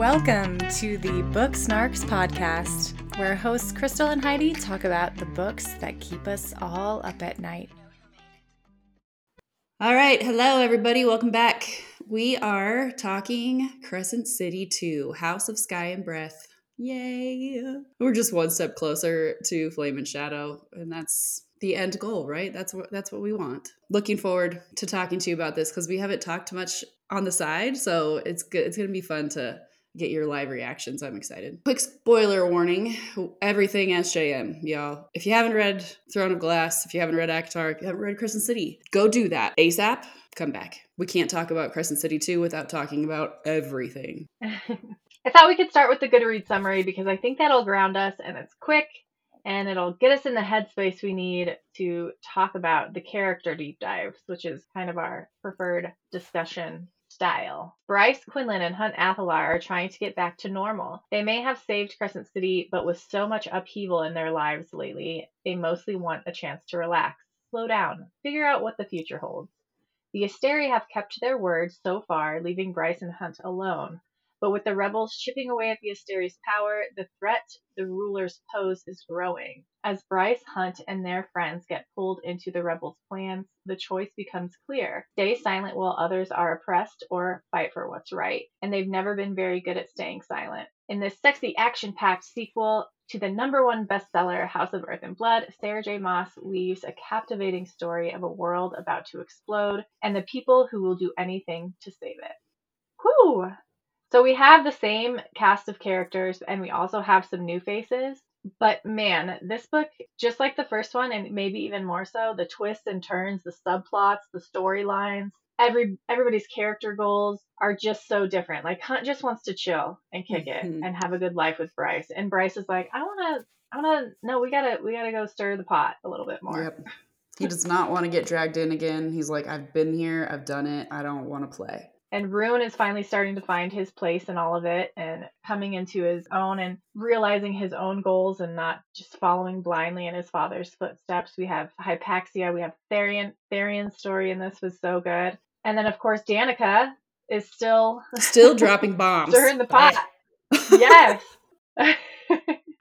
Welcome to the Book Snarks podcast, where hosts Crystal and Heidi talk about the books that keep us all up at night. All right. Hello, everybody. Welcome back. We are talking Crescent City 2 House of Sky and Breath. Yay. We're just one step closer to Flame and Shadow, and that's the end goal, right? That's what that's what we want. Looking forward to talking to you about this because we haven't talked much on the side, so it's good. It's going to be fun to get your live reactions. I'm excited. Quick spoiler warning everything SJM, y'all. If you haven't read Throne of Glass, if you haven't read ACOTAR, if you haven't read Crescent City, go do that ASAP. Come back. We can't talk about Crescent City 2 without talking about everything. I thought we could start with the Goodreads summary because I think that'll ground us and it's quick and it'll get us in the headspace we need to talk about the character deep dives, which is kind of our preferred discussion style. Bryce Quinlan and Hunt Athalar are trying to get back to normal. They may have saved Crescent City, but with so much upheaval in their lives lately, they mostly want a chance to relax, slow down, figure out what the future holds. The Asteri have kept their word so far, leaving Bryce and Hunt alone. But with the rebels chipping away at the Asteri's power, the threat the rulers pose is growing. As Bryce, Hunt, and their friends get pulled into the rebels' plans, the choice becomes clear. Stay silent while others are oppressed or fight for what's right. And they've never been very good at staying silent. In this sexy action packed sequel to the number one bestseller, House of Earth and Blood, Sarah J. Maas weaves a captivating story of a world about to explode and the people who will do anything to save it. Whew! So we have the same cast of characters and we also have some new faces. But man, this book, just like the first one, and maybe even more so, the twists and turns, the subplots, the storylines, every everybody's character goals are just so different. Like Hunt just wants to chill and kick it mm-hmm. and have a good life with Bryce, and Bryce is like, I want to, I want to. No, we gotta, we gotta go stir the pot a little bit more. Yep. He does not want to get dragged in again. He's like, I've been here, I've done it, I don't want to play. And Ruhn is finally starting to find his place in all of it and coming into his own and realizing his own goals and not just following blindly in his father's footsteps. We have Hypaxia, we have Tharion. Tharion's story in this was so good. And then, of course, Danika is still Still dropping bombs. stirring the pot. yes. all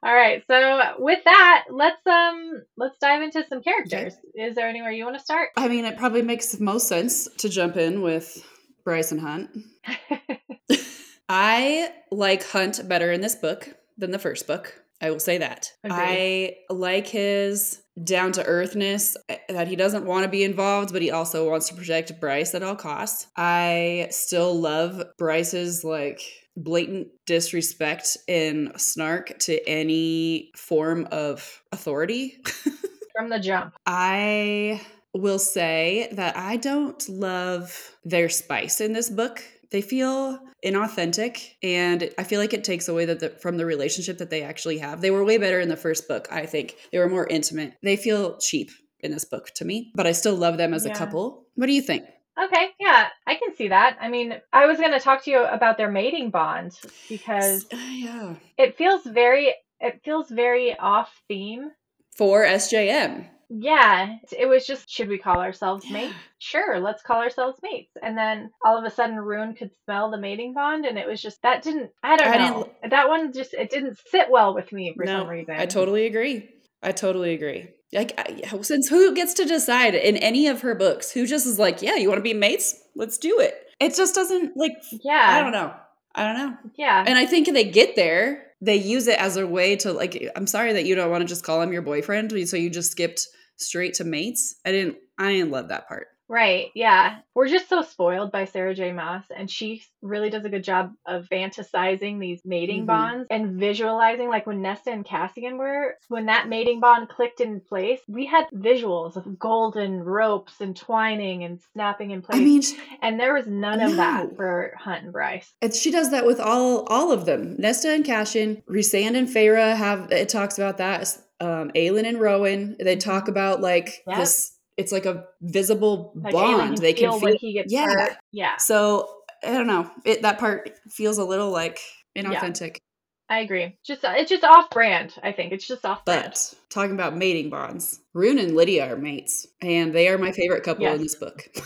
right. So with that, let's um let's dive into some characters. Is there anywhere you want to start? I mean, it probably makes the most sense to jump in with Bryce and Hunt. I like Hunt better in this book than the first book. I will say that. Agreed. I like his down to earthness, eh, that he doesn't want to be involved, but he also wants to protect Bryce at all costs. I still love Bryce's like blatant disrespect and snark to any form of authority. From the jump. I will say that I don't love their spice in this book. They feel inauthentic, and I feel like it takes away that the, from the relationship that they actually have. They were way better in the first book, I think. They were more intimate. They feel cheap in this book to me, but I still love them as a couple. What do you think? Okay, yeah, I can see that. I mean, I was going to talk to you about their mating bond because Uh, yeah. it feels very it feels very off theme. For SJM. Yeah, it was just should we call ourselves Yeah. mates? Sure, let's call ourselves mates. And then all of a sudden Ruhn could smell the mating bond and it was just that didn't I don't I know. that one just it didn't sit well with me for no, some reason. I totally agree. I totally agree. Like, I, since who gets to decide in any of her books? Who just is like, yeah, you want to be mates? Let's do it. It just doesn't like. Yeah. I don't know. I don't know. Yeah. And I think they get there. They use it as a way to like. I'm sorry that you don't want to just call him your boyfriend, so you just skipped straight to mates. I didn't. I didn't love that part. Right. Yeah. We're just so spoiled by Sarah J. Maas, and she really does a good job of fantasizing these mating Mhm. bonds and visualizing, like when Nesta and Cassian were, when that mating bond clicked in place, we had visuals of golden ropes and twining and snapping in place. I mean, and there was none of No. that for Hunt and Bryce. And she does that with all all of them. Nesta and Cassian, Rhysand and Feyre have it talks about that. Um, Aelin and Rowan, they talk about like this. It's like a visible Like bond. Can they can feel feel. when he gets yeah. hurt. Yeah. So I don't know. It that part feels a little like inauthentic. I agree. Just it's just off brand. I think it's just off brand. But talking about mating bonds, Ruhn and Lidia are mates, and they are my favorite couple Yes. in this book.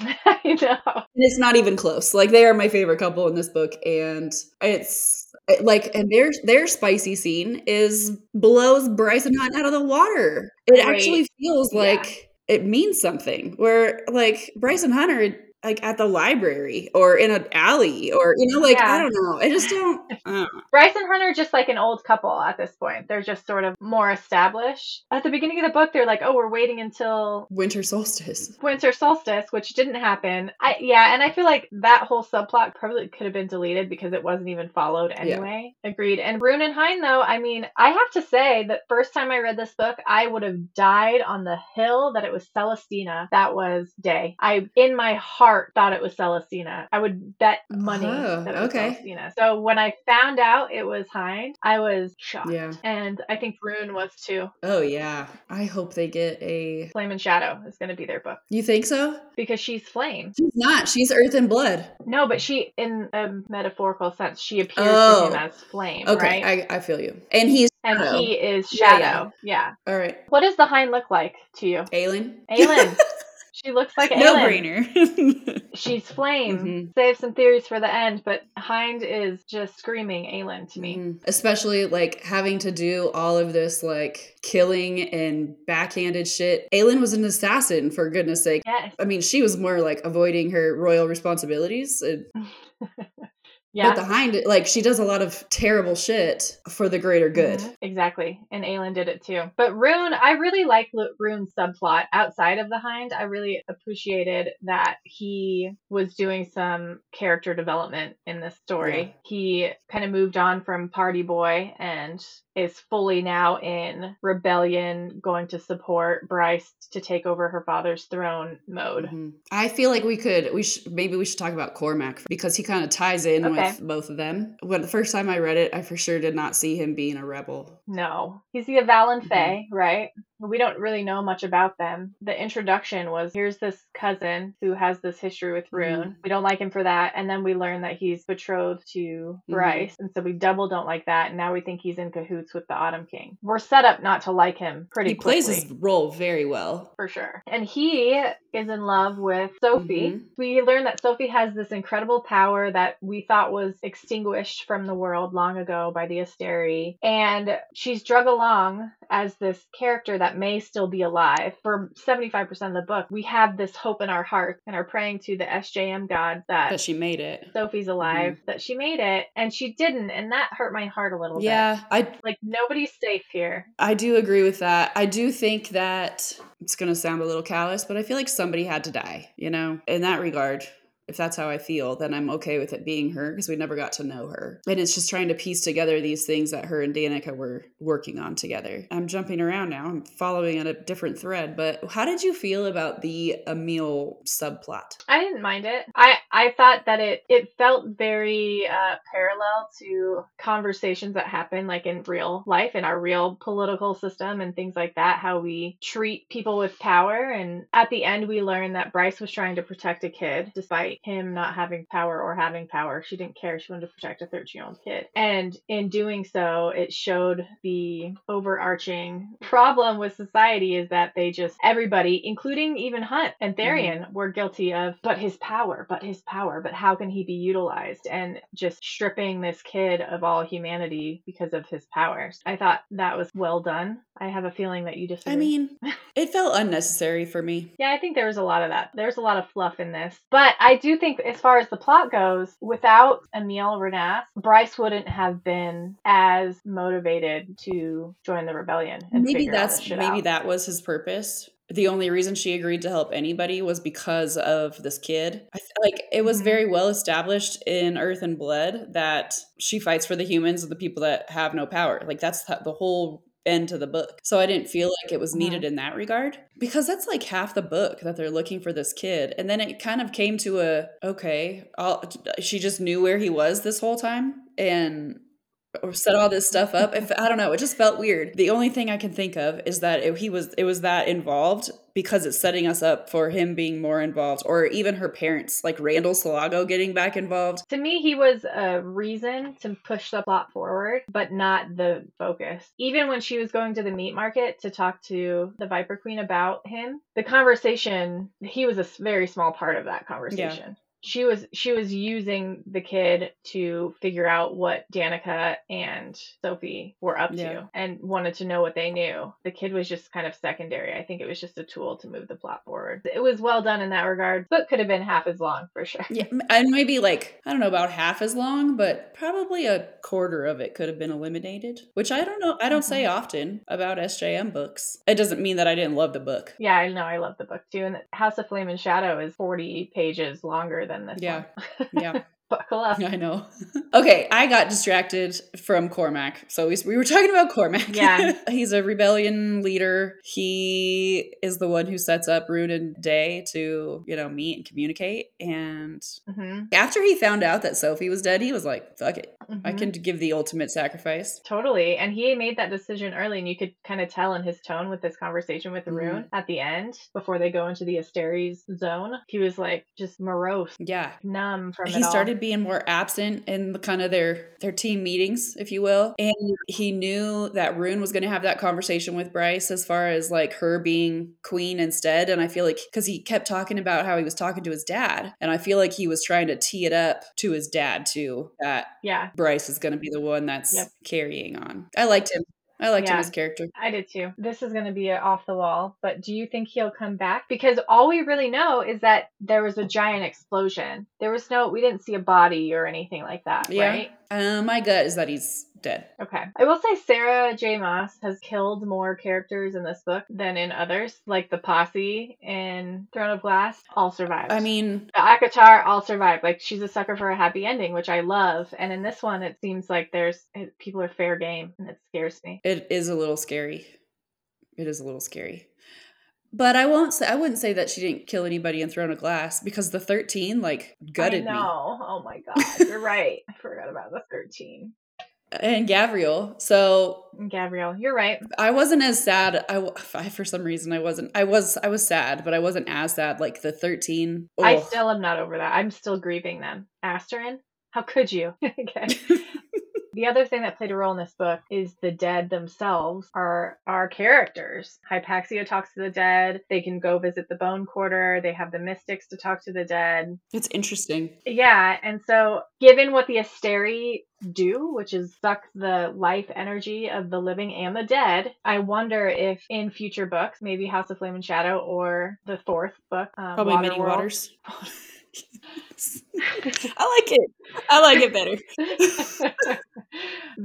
I know. And it's not even close. Like they are my favorite couple in this book, and it's it- like and their their spicy scene is blows Bryson Hunt out of the water. It Right. actually feels Yeah. like it means something. Where like Bryson Hunter like at the library or in an alley or you know like I don't know. I just don't. Know. Bryce and Hunter are just like an old couple at this point. They're just sort of more established. At the beginning of the book, they're like, "Oh, we're waiting until Winter solstice. winter solstice," which didn't happen. I yeah, and I feel like that whole subplot probably could have been deleted because it wasn't even followed anyway. Agreed. And Ruhn and Hein, though, I mean, I have to say that first time I read this book, I would have died on the hill that it was Celestina. That was Day. I in my heart thought it was Celestina. I would bet money Oh, that it was okay. Celestina. So when I found out it was Hind, I was shocked. Yeah. And I think Ruhn was too. Oh yeah. I hope they get a. Flame and Shadow is going to be their book You think so? because she's flame. She's not. She's Earth and Blood. No, but she, in a metaphorical sense, she appears Oh. to him as flame, Okay, right? I, I feel you. And he's and Shadow. he is Yeah, Shadow. Yeah. all right. What does the Hind look like to you? Aelin. Aelin. she looks like no Aelin. brainer. She's flame. Mhm. Save some theories for the end, but Hind is just screaming Aelin to me. Mhm. Especially like having to do all of this like killing and backhanded shit. Aelin was an assassin for goodness sake. Yes. I mean, she was more like avoiding her royal responsibilities. and- Yeah. But the hind, like, she does a lot of terrible shit for the greater good. Mhm, Exactly. And Aelin did it too. But Ruhn, I really like Ruhn's subplot outside of the Hind. I really appreciated that he was doing some character development in this story. Yeah. He kind of moved on from party boy and is fully now in rebellion, going to support Bryce to take over her father's throne mode. Mhm. I feel like we could, we should, maybe we should talk about Cormac because he kind of ties in Okay. with both of them. When the first time I read it, I for sure did not see him being a rebel. No. He's the Avalon Mhm. Right? We don't really know much about them. The introduction was here's this cousin who has this history with Ruhn. We don't like him for that. And then we learn that he's betrothed to Bryce. And so we double don't like that. And now we think he's in cahoots with the Autumn King. We're set up not to like him pretty he plays quickly. his role very well. For sure. And he is in love with Sofie. Mhm. We learn that Sofie has this incredible power that we thought was extinguished from the world long ago by the Asteri. And she's drug along as this character that may still be alive. For 75% of the book, we have this hope in our heart and are praying to the SJM gods that But she made it. Sofie's alive, mm-hmm. that she made it, and she didn't. And that hurt my heart a little bit. Yeah, I Like, nobody's safe here. I do agree with that. I do think that it's going to sound a little callous, but I feel like somebody had to die, you know, in that regard. If that's how I feel, then I'm okay with it being her because we never got to know her. And it's just trying to piece together these things that her and Danika were working on together. I'm jumping around now. I'm following on a different thread, but how did you feel about the Emile subplot? I didn't mind it. I I thought that it it felt very uh, parallel to conversations that happen like in real life in our real political system and things like that. How we treat people with power, and at the end we learn that Bryce was trying to protect a kid despite him not having power or having power. She didn't care. She wanted to protect a 13 year old kid, and in doing so, it showed the overarching problem with society is that they just everybody, including even Hunt and mm-hmm. Tharion, were guilty of but his power, but his power, but how can he be utilized? And just stripping this kid of all humanity because of his powers. I thought that was well done. I have a feeling that you disagree. I mean, it felt unnecessary for me. Yeah, I think there was a lot of that. There's a lot of fluff in this. But I do think, as far as the plot goes, without Emile Renast, Bryce wouldn't have been as motivated to join the rebellion. And maybe that's maybe out. that was his purpose the only reason she agreed to help anybody was because of this kid I th- like it was Mhm. very well established in earth and blood that she fights for the humans and the people that have no power like that's the whole end to the book. So i didn't feel like it was mm-hmm. needed in that regard because that's like half the book that they're looking for this kid. And then it kind of came to a okay I'll, she just knew where he was this whole time and or set all this stuff up. If I don't know, it just felt weird. The only thing I can think of is that it, he was it was that involved because it's setting us up for him being more involved, or even her parents, like Randall Silago, getting back involved. To me, he was a reason to push the plot forward, but not the focus. Even when she was going to the meat market to talk to the Viper Queen about him, the conversation he was a very small part of that conversation she was she was using the kid to figure out what Danika and Sofie were up Yeah. to and wanted to know what they knew. The kid was just kind of secondary. I think it was just a tool to move the plot forward. It was well done in that regard. Book could have been half as long for sure. Yeah, and maybe like I don't know about half as long, but probably a quarter of it could have been eliminated. Which I don't know. I don't say mm-hmm. often about SJM books. It doesn't mean that I didn't love the book. Yeah, I know. I love the book too. And House of Flame and Shadow is 40 pages longer than this Yeah. one. Yeah. Buckle up. I know. okay, I got distracted from Cormac. So we, we were talking about Cormac. Yeah. He's a rebellion leader. He is the one who sets up Ruhn and Day to, you know, meet and communicate. And hmm after he found out that Sofie was dead, he was like, fuck it. I Mhm. can give the ultimate sacrifice. Totally. And he made that decision early, and you could kind of tell in his tone with this conversation with. Ruhn at the end, before they go into the Asteri's zone. He was like just morose, Yeah. numb from he started being more absent in the kind of their their team meetings if you will. And he knew that Ruhn was going to have that conversation with bryce as far as like her being queen instead. And i feel like because he kept talking about how he was talking to his dad and i feel like he was trying to tee it up to his dad too that Yeah, bryce is going to be the one that's Yep. carrying on. I liked him i liked him as a character I did too. This is going to be off the wall, but do you think he'll come back? Because all we really know is that there was a giant explosion. There was no, we didn't see a body or anything like that, Yeah. right? um, my gut is that he's dead Okay. I will say Sarah J. Maas has killed more characters in this book than in others, like the posse in Throne of Glass. All survived. i mean the ACOTAR all survived. Like she's a sucker for a happy ending, which I love. And in this one, it seems like there's people are fair game, and it scares me. It is a little scary. It is a little scary. But I won't say I wouldn't say that she didn't kill anybody in Throne of Glass because the 13 like gutted I me. know. Oh my god, you're right. I forgot about the thirteen. And Gabriel. So Gabriel, you're right. I wasn't as sad. I, I, for some reason I wasn't. I was I was sad, but I wasn't as sad like the 13. I still am not over that. I'm still grieving them. Asterin, how could you? okay. The other thing that played a role in this book is the dead themselves are our characters. Hypaxia talks to the dead. They can go visit the bone quarter. They have the mystics to talk to the dead. it's interesting. Yeah, and so given what the Asteri do, which is suck the life energy of the living and the dead, I wonder if in future books, maybe House of Flame and Shadow or the fourth book, um, Probably many Waterworld- waters. I like it. I like it better.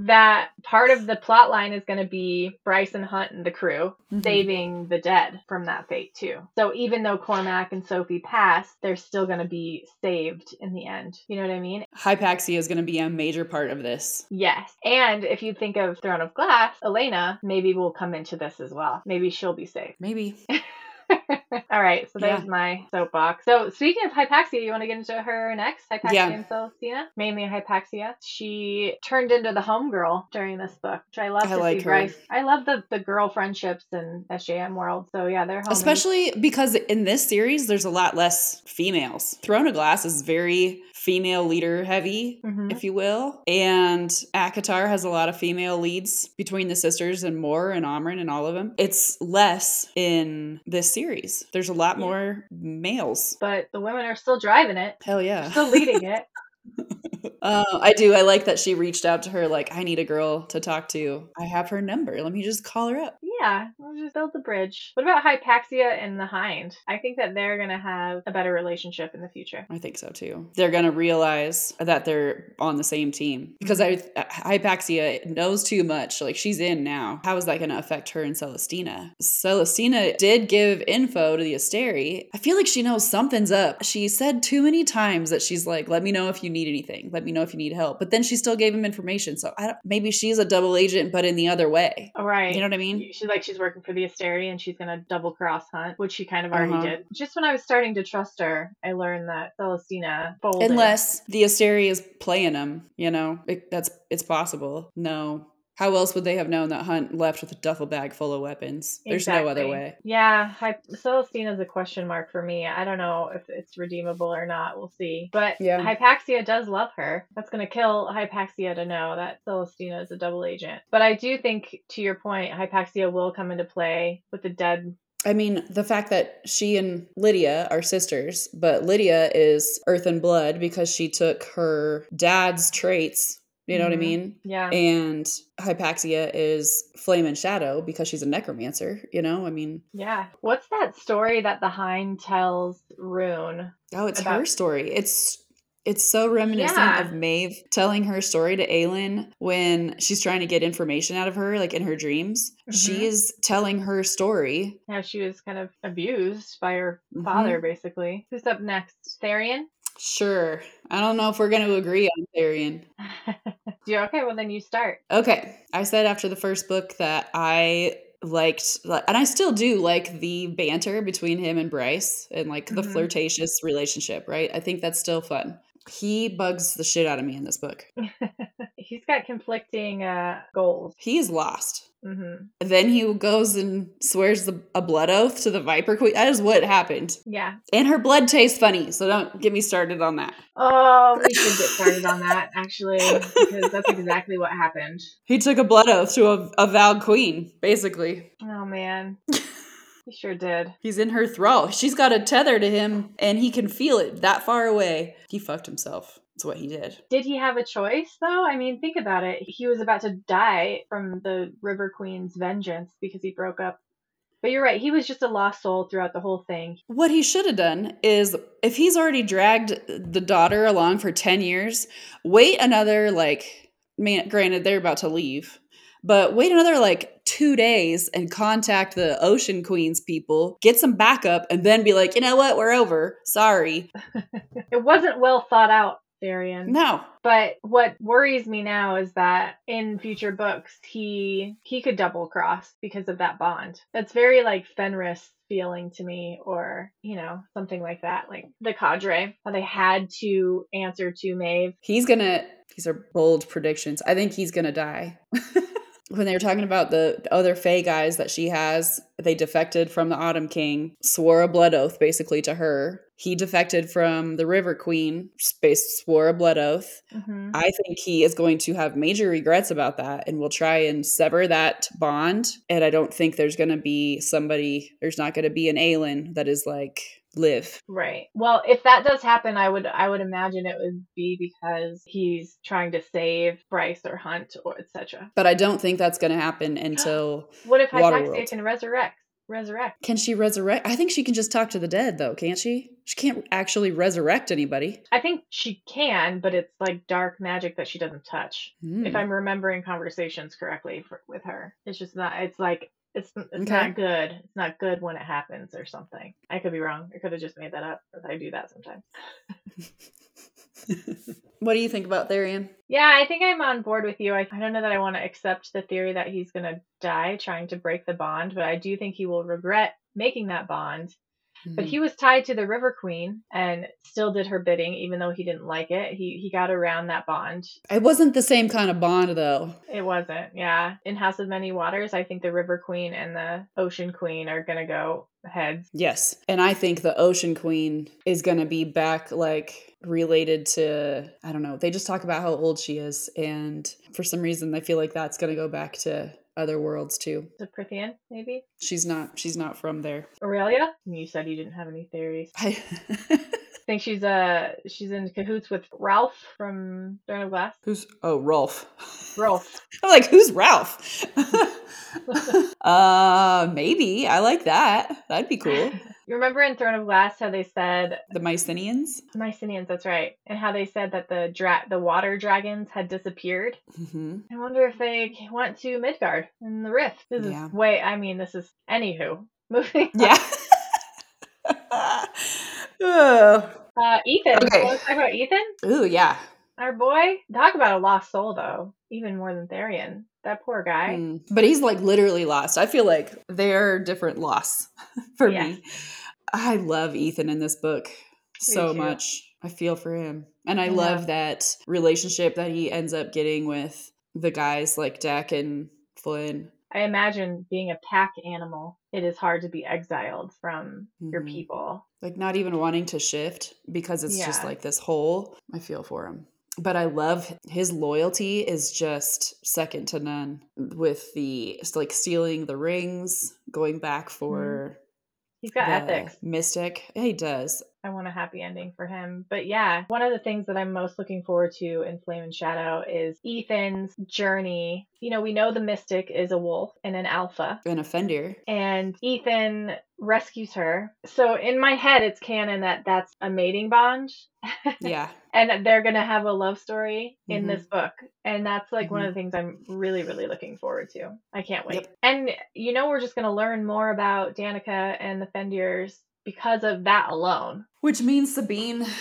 that part of the plot line is going to be Bryson Hunt and the crew Mhm. saving the dead from that fate too. So even though Cormac and Sofie pass, they're still going to be saved in the end. You know what I mean? Hypaxia is going to be a major part of this. Yes. And if you think of Throne of Glass, Elena maybe will come into this as well. Maybe she'll be saved. Maybe. All right, so there's Yeah. my soapbox. So speaking of Hypaxia, you want to get into her next? Hypaxia Yeah. and Celestina? Mainly Hypaxia. She turned into the homegirl during this book, which I love I to like see her. Bryce. I love the, the girl friendships in SJM world. So yeah, they're homies. Especially because in this series, there's a lot less females. Throne of Glass is very female leader heavy, Mhm. if you will. And ACOTAR has a lot of female leads between the sisters and Mor and Amren and all of them. It's less in this series. There's a lot Yeah. more males. But the women are still driving it, Hell yeah. still leading it. Uh, I do. I like that she reached out to her, like, I need a girl to talk to. I have her number. Let me just call her up. Yeah, we'll just build the bridge. What about Hypaxia and the Hind? I think that they're gonna have a better relationship in the future. I think so too. They're going to realize that they're on the same team because I, mm-hmm. uh, Hypaxia knows too much. Like she's in now. How is that going to affect her and Celestina? Celestina did give info to the Asteri. I feel like she knows something's up. She said too many times that she's like, "Let me know if you need anything. Let me know if you need help." But then she still gave him information. So I don't, maybe she's a double agent, but in the other way. All right. You know what I mean? She's She's like she's working for the Asteri and she's gonna double cross Hunt, which she kind of already Uh-huh. did. Just when I was starting to trust her, I learned that Celestina folded. Unless the Asteri is playing him, you know, it, that's it's possible. No. How else would they have known that Hunt left with a duffel bag full of weapons? There's no other way. Yeah, Hy- Celestina's a question mark for me. I don't know if it's redeemable or not. We'll see. But Yeah. Hypaxia does love her. That's going to kill Hypaxia to know that Celestina is a double agent. But I do think, to your point, Hypaxia will come into play with the dead. I mean, the fact that she and Lidia are sisters, but Lidia is earth and blood because she took her dad's traits, you know what I Mhm. mean? Yeah. And Hypaxia is flame and shadow because she's a necromancer, you know? I mean, yeah. What's that story that the Hind tells Ruhn? oh, it's About- her story. It's it's so reminiscent Yeah. of Maeve telling her story to Aelin when she's trying to get information out of her, like in her dreams. Mhm. She is telling her story. How she was kind of abused by her Mhm. father, basically. Who's up next? Tharion? Sure. I don't know if we're going to agree on Tharion. yeah, okay, well, then you start. Okay. I said after the first book that I liked, and I still do like the banter between him and Bryce and like the Mhm. flirtatious relationship, right? I think that's still fun. He bugs the shit out of me in this book. He's got conflicting uh, goals. He is lost. hmm Then he goes and swears the, a blood oath to the Viper Queen. That is what happened. Yeah. And her blood tastes funny, so don't get me started on that. Oh, we should get started on that actually, because that's exactly what happened. He took a blood oath to a, a vowed queen, basically. Oh man, he sure did. He's in her thrall. She's got a tether to him, and he can feel it that far away. He fucked himself. That's what he did. Did he have a choice though? I mean, think about it. He was about to die from the River Queen's vengeance because he broke up. But you're right. He was just a lost soul throughout the whole thing. What he should have done is if he's already dragged the daughter along for 10 years, wait another, like, man, granted, they're about to leave, but wait another, like, two days and contact the Ocean Queens people, get some backup, and then be like, you know what, we're over. Sorry. It wasn't well thought out, Darian. No. But what worries me now is that in future books he he could double cross because of that bond. That's very like Fenrys feeling to me or, you know, something like that. Like the cadre, how they had to answer to Maeve. He's gonna, these are bold predictions. I think he's gonna die. when they were talking about the other Fey guys that she has, they defected from the Autumn King, swore a blood oath basically to her. He defected from the River Queen, space swore a blood oath. Mm-hmm. I think he is going to have major regrets about that and will try and sever that bond. And I don't think there's going to be somebody, there's not going to be an Aelin that is like, live. Right. Well, if that does happen, I would I would imagine it would be because he's trying to save Bryce or Hunt or etc. But I don't think that's going to happen until. What if Hypaxia can resurrect? Resurrect. Can she resurrect? I think she can just talk to the dead, though, can't she? She can't actually resurrect anybody. I think she can, but it's like dark magic that she doesn't touch. Hmm. if I'm remembering conversations correctly for, with her. It's just not. It's like it's it's Okay. not good. It's not good when it happens or something. I could be wrong. I could have just made that up. I do that sometimes. what do you think about Tharion? Yeah, I think I'm on board with you. I, I don't know that I want to accept the theory that he's gonna die trying to break the bond, but I do think he will regret making that bond. But Hmm. he was tied to the River Queen and still did her bidding, even though he didn't like it. He he got around that bond. It wasn't the same kind of bond, though. It wasn't, yeah. In House of Many Waters, I think the River Queen and the Ocean Queen are gonna go heads. Yes. And I think the Ocean Queen is going to be back, like, related to, I don't know, they just talk about how old she is. And for some reason, I feel like that's going to go back to other worlds, too. The Prythian, maybe? She's not, she's not from there. Erilea? You said you didn't have any theories. I, I think she's uh she's in cahoots with Ralph from Throne of Glass. who's, oh, Rolfe. Rolfe. I'm like, who's Ralph? uh, maybe. I like that. That'd be cool. You remember in Throne of Glass how they said The Mycenians? Mycenians, that's right, and how they said that the dra- the water dragons had disappeared. hmm I wonder if they went to Midgard in the Rift. This Yeah. is way. I mean, this is anywho moving. Yeah. Uh, Ethan. Okay. Talk about Ethan. Ooh, yeah. Our boy, talk about a lost soul though, even more than Tharion. That poor guy. Mm. But he's like literally lost. I feel like they're different loss for Yeah. me. I love Ethan in this book so much. I feel for him. And I I love that relationship that he ends up getting with the guys like Deck and Flynn. I imagine being a pack animal, it is hard to be exiled from your Mhm. people. Like not even wanting to shift because it's just like this hole. I feel for him. But I love his loyalty is just second to none with the like stealing the rings, going back mm-hmm. for He's got ethics. Mystic. He does. I want a happy ending for him. But yeah, one of the things that I'm most looking forward to in Flame and Shadow is Ethan's journey. You know, we know the Mystic is a wolf and an alpha, An offender. and Ethan rescues her. So in my head, it's canon that that's a mating bond. Yeah. and they're gonna have a love story in Mhm. this book and that's like one of the things i'm really really looking forward to i can't wait Yep. and you know we're just gonna learn more about Danika and the Fendyrs because of that alone Which means Sabine.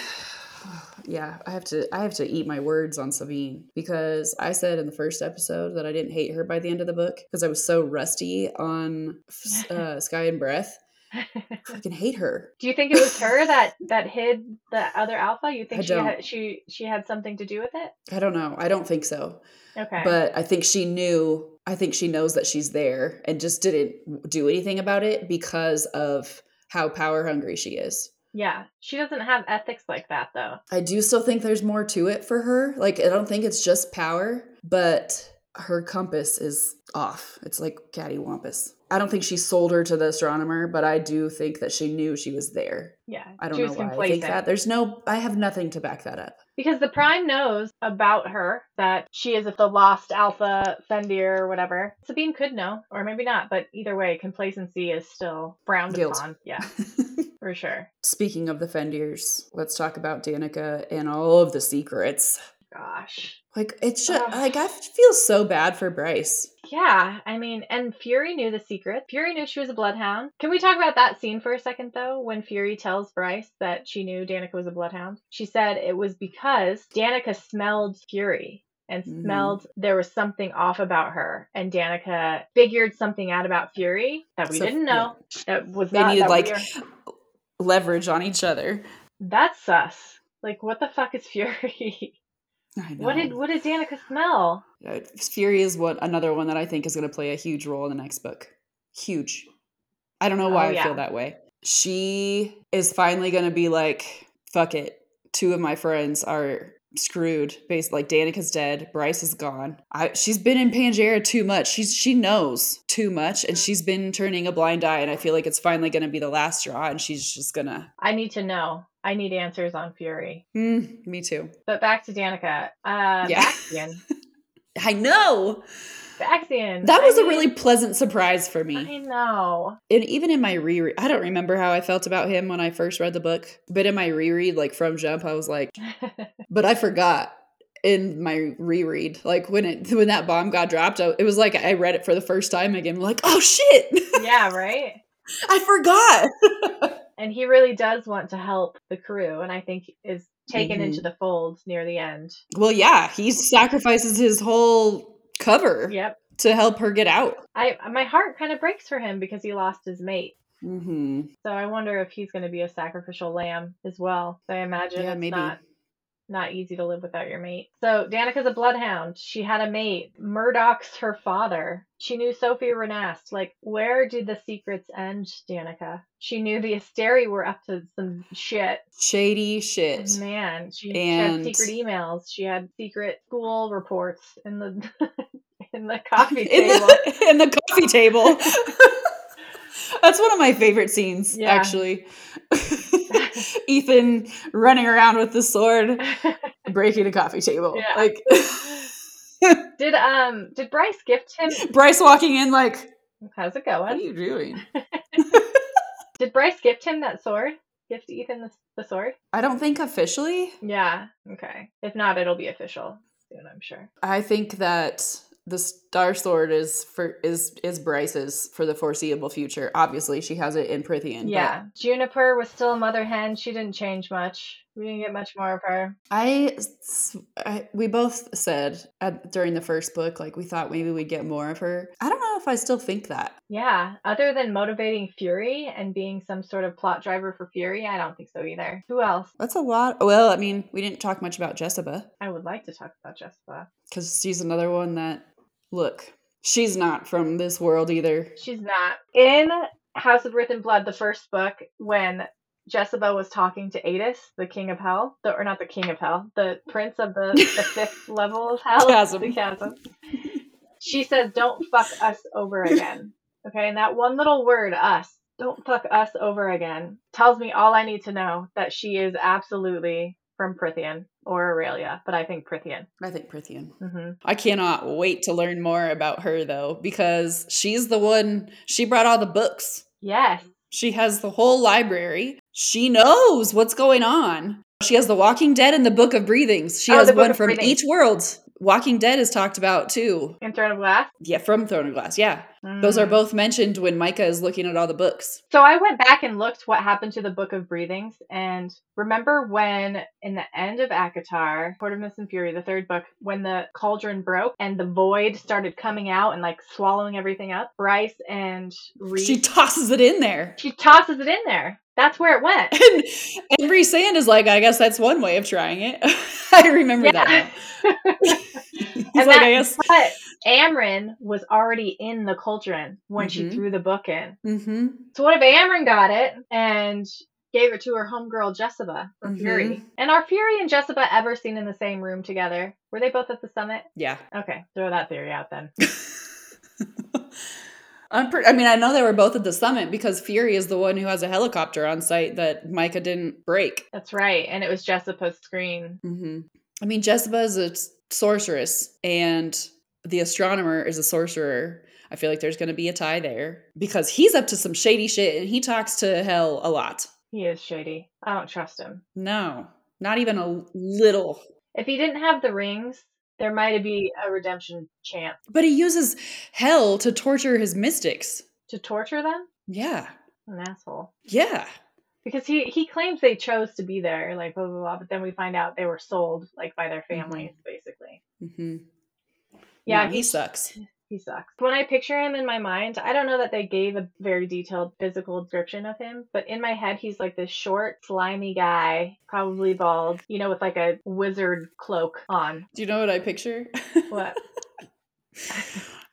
Yeah, I have to. I have to eat my words on Sabine because I said in the first episode that I didn't hate her by the end of the book because I was so rusty on uh, Sky and Breath. I fucking hate her. do you think it was her that that hid the other alpha you think she had she she had something to do with it I don't know. I don't think so. okay But I think she knew. I think she knows that she's there and just didn't do anything about it because of how power hungry she is. yeah she doesn't have ethics like that though I do still think there's more to it for her. Like, I don't think it's just power, but her compass is off. It's like cattywampus. I don't think she sold her to the astronomer, but I do think that she knew she was there. yeah I don't know why I complacent. think that. There's no, I have nothing to back that up. Because the Prime knows about her that she is if the lost Alpha Fendyr or whatever. Sabine could know, or maybe not, but either way, complacency is still frowned Guilt. upon. Yeah, for sure. Speaking of the Fendyrs, let's talk about Danika and all of the secrets. Gosh. Like, it's just, Ugh. like, I feel so bad for Bryce. Yeah, I mean, and Fury knew the secret. Fury knew she was a bloodhound. Can we talk about that scene for a second, though? When Fury tells Bryce that she knew Danika was a bloodhound, she said it was because Danika smelled Fury and Mhm. smelled there was something off about her, and Danika figured something out about Fury that we So, didn't know. That was They not needed, like, we leverage on each other. that's sus. Like, what the fuck is Fury? I know. what did what did Danika smell? Uh, Fury is what another one that I think is going to play a huge role in the next book. Huge. I don't know why Oh, I feel that way. She is finally going to be like, fuck it. Two of my friends are screwed. Based like Danika's dead, Bryce is gone. I she's been in Pangera too much. She's she knows too much, and she's been turning a blind eye. And I feel like it's finally going to be the last straw, and she's just gonna. I need to know. I need answers on Fury. Mm, me too. But back to Danika. Uh, Yeah. I know Baxian. that I was a mean, really pleasant surprise for me. I know. and even in my reread, I don't remember how I felt about him when I first read the book, but in my reread, like from Jump, I was like, but I forgot in my reread, like when it when that bomb got dropped, I, it was like I read it for the first time again, like, oh shit, yeah, right. I forgot. And he really does want to help the crew, and I think is taken Mhm. into the fold near the end. well, yeah, he sacrifices his whole cover Yep. to help her get out. I my heart kind of breaks for him because he lost his mate. Mm-hmm. So I wonder if he's going to be a sacrificial lamb as well. So I imagine Yeah, it's maybe. not not easy to live without your mate. So Danika's a bloodhound. She had a mate. Mordoc's her father. She knew Sofie Renast. Like, where did the secrets end, Danika? She knew the Asteri were up to some shit. Shady shit. Man, she, And- she had secret emails. She had secret school reports in the in the coffee in table. the, in the coffee table. That's one of my favorite scenes, Yeah. actually. Ethan running around with the sword, breaking a coffee table. Yeah. Like did um did Bryce gift him? Bryce walking in, like, How's it going? what are you doing? Did Bryce gift him that sword? Gift Ethan the, the sword? I don't think officially. Yeah. Okay. If not, it'll be official soon. I'm sure. I think that the Star Sword is for is is Bryce's for the foreseeable future. Obviously, she has it in Prythian. but- Yeah. Juniper was still a mother hen. She didn't change much. We didn't get much more of her. I, I we both said at, during the first book, like we thought maybe we'd get more of her. I don't know if I still think that. Yeah, other than motivating Fury and being some sort of plot driver for Fury, I don't think so either. Who else? That's a lot. Well, I mean, we didn't talk much about Jesiba I would like to talk about Jesiba. because she's another one that, look, she's not from this world either. She's not. In House of Earth and Blood, the first book, when Jesiba was talking to Aidas, the king of hell, the, or not the king of hell, the prince of the, the fifth level of hell, Chasm. the chasm. She says, "Don't fuck us over again." Okay, and that one little word, "us," don't fuck us over again, tells me all I need to know that she is absolutely from Prythian or Erilea, but I think Prythian. I think Prythian. hmm I cannot wait to learn more about her though, because she's the one, she brought all the books. Yes, She has the whole library. She knows what's going on. She has The Walking Dead and the Book of Breathings. She Oh, has one from Breathings. each world. Walking Dead is talked about too. in Throne of Glass. Yeah, from Throne of Glass. Yeah. Those are Mm. both mentioned when Micah is looking at all the books. So I went back and looked what happened to the Book of Breathings, and remember when in the end of ACOTAR, Court of Mist and Fury, the third book, when the cauldron broke and the void started coming out and like swallowing everything up, Bryce and Reese, She tosses it in there. She tosses it in there. That's where it went. And, and Rhysand is like, I guess that's one way of trying it. I remember that. He's And like, that- I guess. But Amren was already in the cauldron when she Mhm. threw the book in. Mm-hmm. So what if Amren got it and gave it to her homegirl Jesiba from Mhm. Fury? And are Fury and Jesiba ever seen in the same room together? Were they both at the summit? Yeah. Okay, throw that theory out then. I mean, I know they were both at the summit because Fury is the one who has a helicopter on site that Micah didn't break. That's right, and it was Jesiba's screen. hmm I mean, Jesiba is a sorceress, and the astronomer is a sorcerer. I feel like there's going to be a tie there because he's up to some shady shit, and he talks to Hell a lot. He is shady. I don't trust him. No, not even a little. If he didn't have the rings, there might be a redemption chance But he uses Hell to torture his mystics. to torture them. Yeah, An asshole. yeah. Because he he claims they chose to be there, like blah blah blah, but then we find out they were sold, like by their families, basically. hmm Yeah, he he sucks. He sucks. When I picture him in my mind, I don't know that they gave a very detailed physical description of him, but in my head, he's like this short, slimy guy, probably bald, you know, with like a wizard cloak on. Do you know what I picture? What?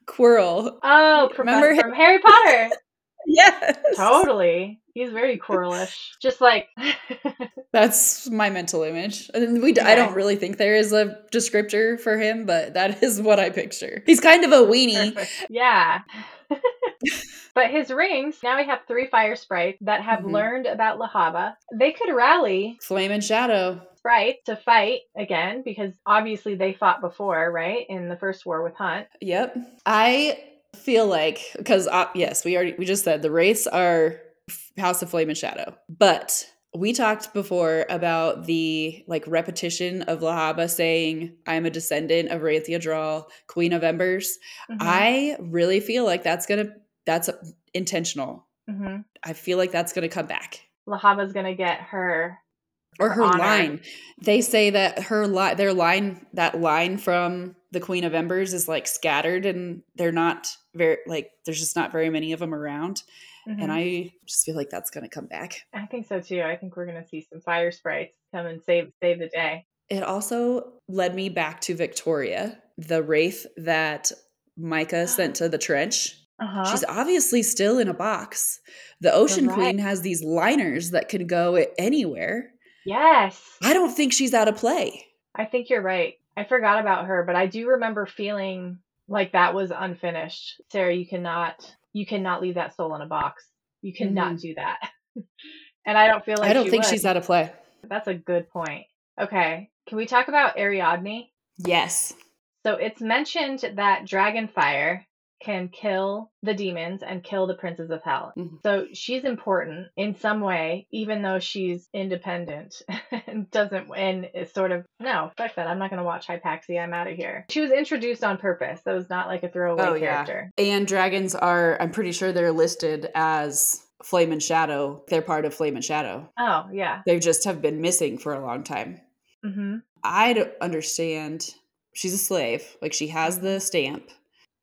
Quirrell. Oh, Remember from Harry Potter. Yes. totally. He's very Quirrellish. Just like. That's my mental image. And we, I don't really think there is a descriptor for him, but that is what I picture. He's kind of a weenie. Perfect. Yeah. but his rings, now we have three fire sprites that have Mhm. learned about Lehabah. They could rally Flame and shadow. Sprite to fight again because obviously they fought before, right? In the first war with Hunt. Yep. I feel like because uh, yes, we already we just said the wraiths are House of Flame and Shadow, but we talked before about the like repetition of Lehabah saying, "I'm a descendant of Ranthia Drahl, Queen of Embers." Mhm. I really feel like that's gonna that's intentional. Mhm. I feel like that's gonna come back. Lehabah's gonna get her. Or Her her line. They say that her line, their line, that line from the Queen of Embers is like scattered, and they're not very like. There's just not very many of them around, Mhm. and I just feel like that's gonna come back. I think so too. I think we're gonna see some fire sprites come and save save the day. It also led me back to Victoria, the wraith that Micah sent to the trench. Uh huh. She's obviously still in a box. The Ocean right. Queen has these liners that can go anywhere. Yes. I don't think she's out of play. I think you're right. I forgot about her, but I do remember feeling like that was unfinished. Sarah, you cannot you cannot leave that soul in a box. You cannot do that. and I don't feel like Mm-hmm. I don't think would. she's out of play. That's a good point. Okay. Can we talk about Ariadne? Yes. So it's mentioned that Dragonfire can kill the demons and kill the princes of hell. Mhm. So she's important in some way, even though she's independent and doesn't and is sort of no, fuck that. I'm not gonna watch Hypaxia. I'm out of here. She was introduced on purpose. That was not like a throwaway Oh, yeah. character. And dragons are, I'm pretty sure they're listed as Flame and Shadow. They're part of Flame and Shadow. Oh, yeah. They just have been missing for a long time. Mm-hmm. I don't understand. She's a slave. Like she has the stamp.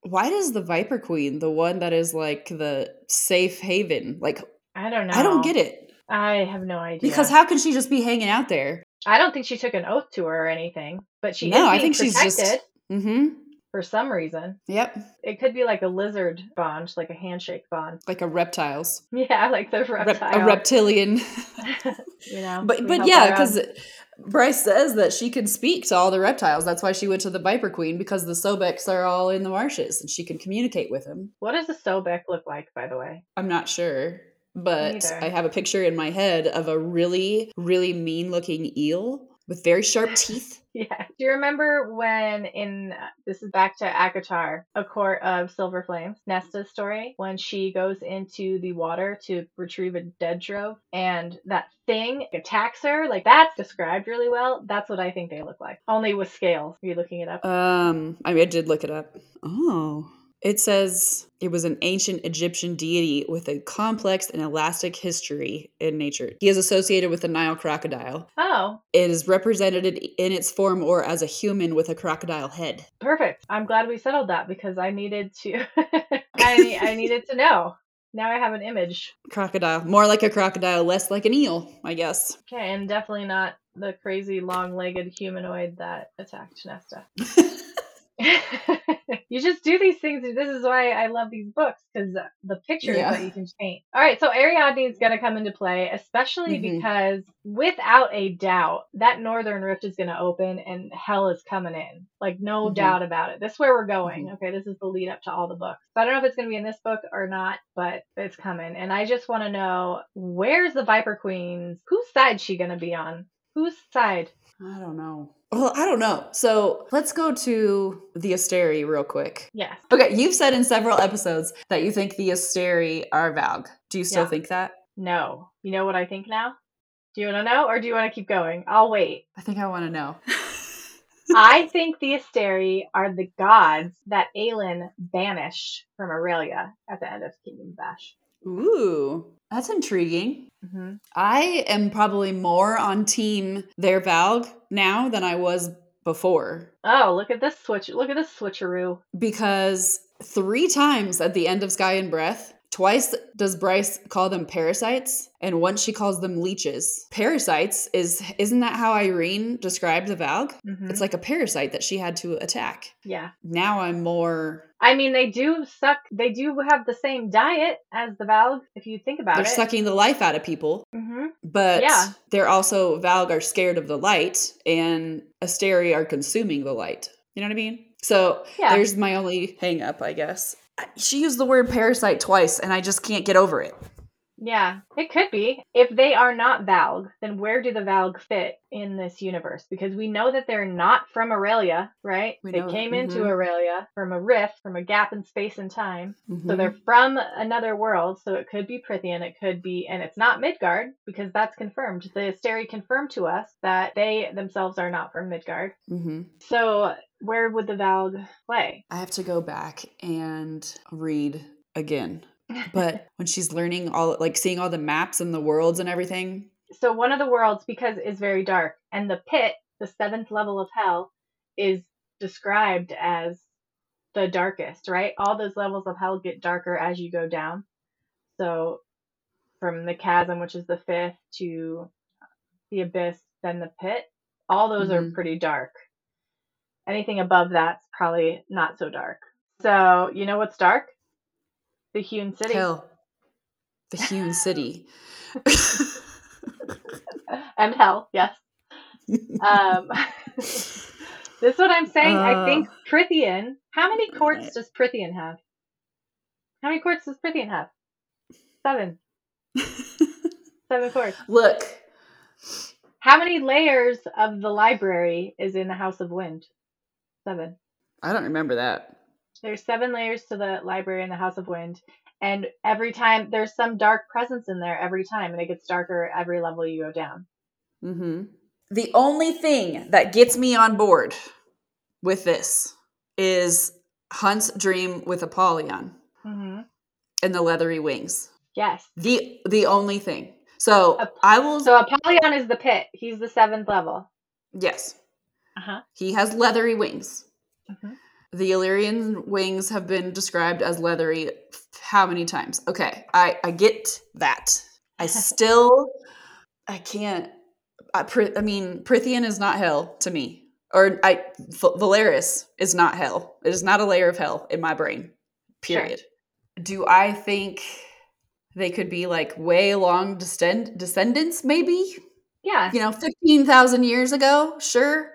Why does the Viper Queen, the one that is like the safe haven, like I don't know. I don't get it. I have no idea. Because how can she just be hanging out there? I don't think she took an oath to her or anything, but she No, I think she's just- Mm-hmm. for some reason. Yep. It could be like a lizard bond, like a handshake bond. Like a reptiles. Yeah, like the Rep- reptile. a reptilian. you know. but but yeah, because Bryce says that she can speak to all the reptiles. That's why she went to the Viper Queen because the Sobex are all in the marshes and she can communicate with them. what does a Sobek look like, by the way? I'm not sure, but. I have a picture in my head of a really really mean looking eel with very sharp teeth. Yeah. Do you remember when in this is back to ACOTAR, a court of silver flames, Nesta's story, when she goes into the water to retrieve a Dread Trove and that thing attacks her? Like that's described really well. That's what I think they look like. Only with scales. Are you looking it up? Um, I mean, I did look it up. Oh. It says it was an ancient Egyptian deity with a complex and elastic history in nature. He is associated with the Nile crocodile. oh, It is represented in its form or as a human with a crocodile head. perfect. I'm glad we settled that because I needed to I I needed to know. Now I have an image. Crocodile. More like a crocodile, less like an eel, I guess. Okay, and definitely not the crazy long-legged humanoid that attacked Nesta. you just do these things. This is why I love these books because the pictures Yeah. that you can paint. All right, so Ariadne is going to come into play, especially Mhm. because without a doubt, that northern rift is going to open and hell is coming in. Like, no Mhm. doubt about it. This is where we're going. Mhm. Okay, this is the lead up to all the books. So I don't know if it's going to be in this book or not, but it's coming. And I just want to know where's the Viper Queens? Whose side's she going to be on? Whose side? I don't know. Well, I don't know. So let's go to the Asteri real quick. Yes. Okay, you've said in several episodes that you think the Asteri are Valg. Do you still Yeah. think that? No. You know what I think now? Do you want to know or do you want to keep going? I'll wait. I think I want to know. I think the Asteri are the gods that Aelin banished from Erilea at the end of Kingdom of Ash. Ooh, that's intriguing. Mm-hmm. I am probably more on team their Valg now than I was before Oh, look at this switch. Look at this switcheroo. because three times at the end of Sky and Breath, twice does Bryce call them parasites, and once she calls them leeches. Parasites is isn't that how Irene described the Valg? Mhm. It's like a parasite that she had to attack. Yeah. Now I'm more I mean, they do suck. They do have the same diet as the Valg, if you think about it. they're sucking the life out of people, hmm but Yeah. they're also Valg are scared of the light, and Asteri are consuming the light. You know what I mean? So Yeah. there's my only hang up, I guess. She used the word parasite twice, and I just can't get over it. Yeah, it could be. If they are not Valg, then where do the Valg fit in this universe? Because we know that they're not from Erilea, right? We they came into mhm. Erilea from a rift, from a gap in space and time. So Mhm. they're from another world, so it could be Prythian, it could be, and it's not Midgard because that's confirmed. The Asteri confirmed to us that they themselves are not from Midgard. Mhm. So where would the Valg play? I have to go back and read again. But when she's learning all, like seeing all the maps and the worlds and everything, so one of the worlds because is very dark and the pit the seventh level of hell is described as the darkest right? All those levels of hell get darker as you go down. So from the chasm which is the fifth to the abyss then the pit all those are Mhm. pretty dark. Anything above that's probably not so dark. So you know what's dark the hewn city hell, the hewn city. and hell yes um, this is what I'm saying. I Uh. think Prythian. How many courts does Prythian have? How many courts does Prythian have? Seven. Seven courts. Look, How many layers of the library is in the House of Wind? Seven. I don't remember that. There's seven layers to the library in the House of Wind. And every time there's some dark presence in there every time, and it gets darker every level you go down. hmm The only thing that gets me on board with this is Hunt's dream with Apollyon Mm-hmm. and the leathery wings. Yes. The the only thing. So A- I will. So Apollyon is the pit. He's the seventh level. yes, Uh huh. he has leathery wings. Mhm. The Illyrian wings have been described as leathery. How many times? Okay, I I get that. I still I can't. I, I mean, Prythian is not hell to me, or I V- Velaris is not hell. It is not a layer of hell in my brain. Sure. Period. Do I think they could be like way long descend- descendants? Maybe Yeah. you know, 15,000 years ago, sure.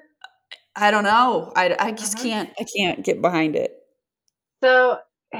I don't know. I, I just Uh-huh. can't, I can't get behind it. So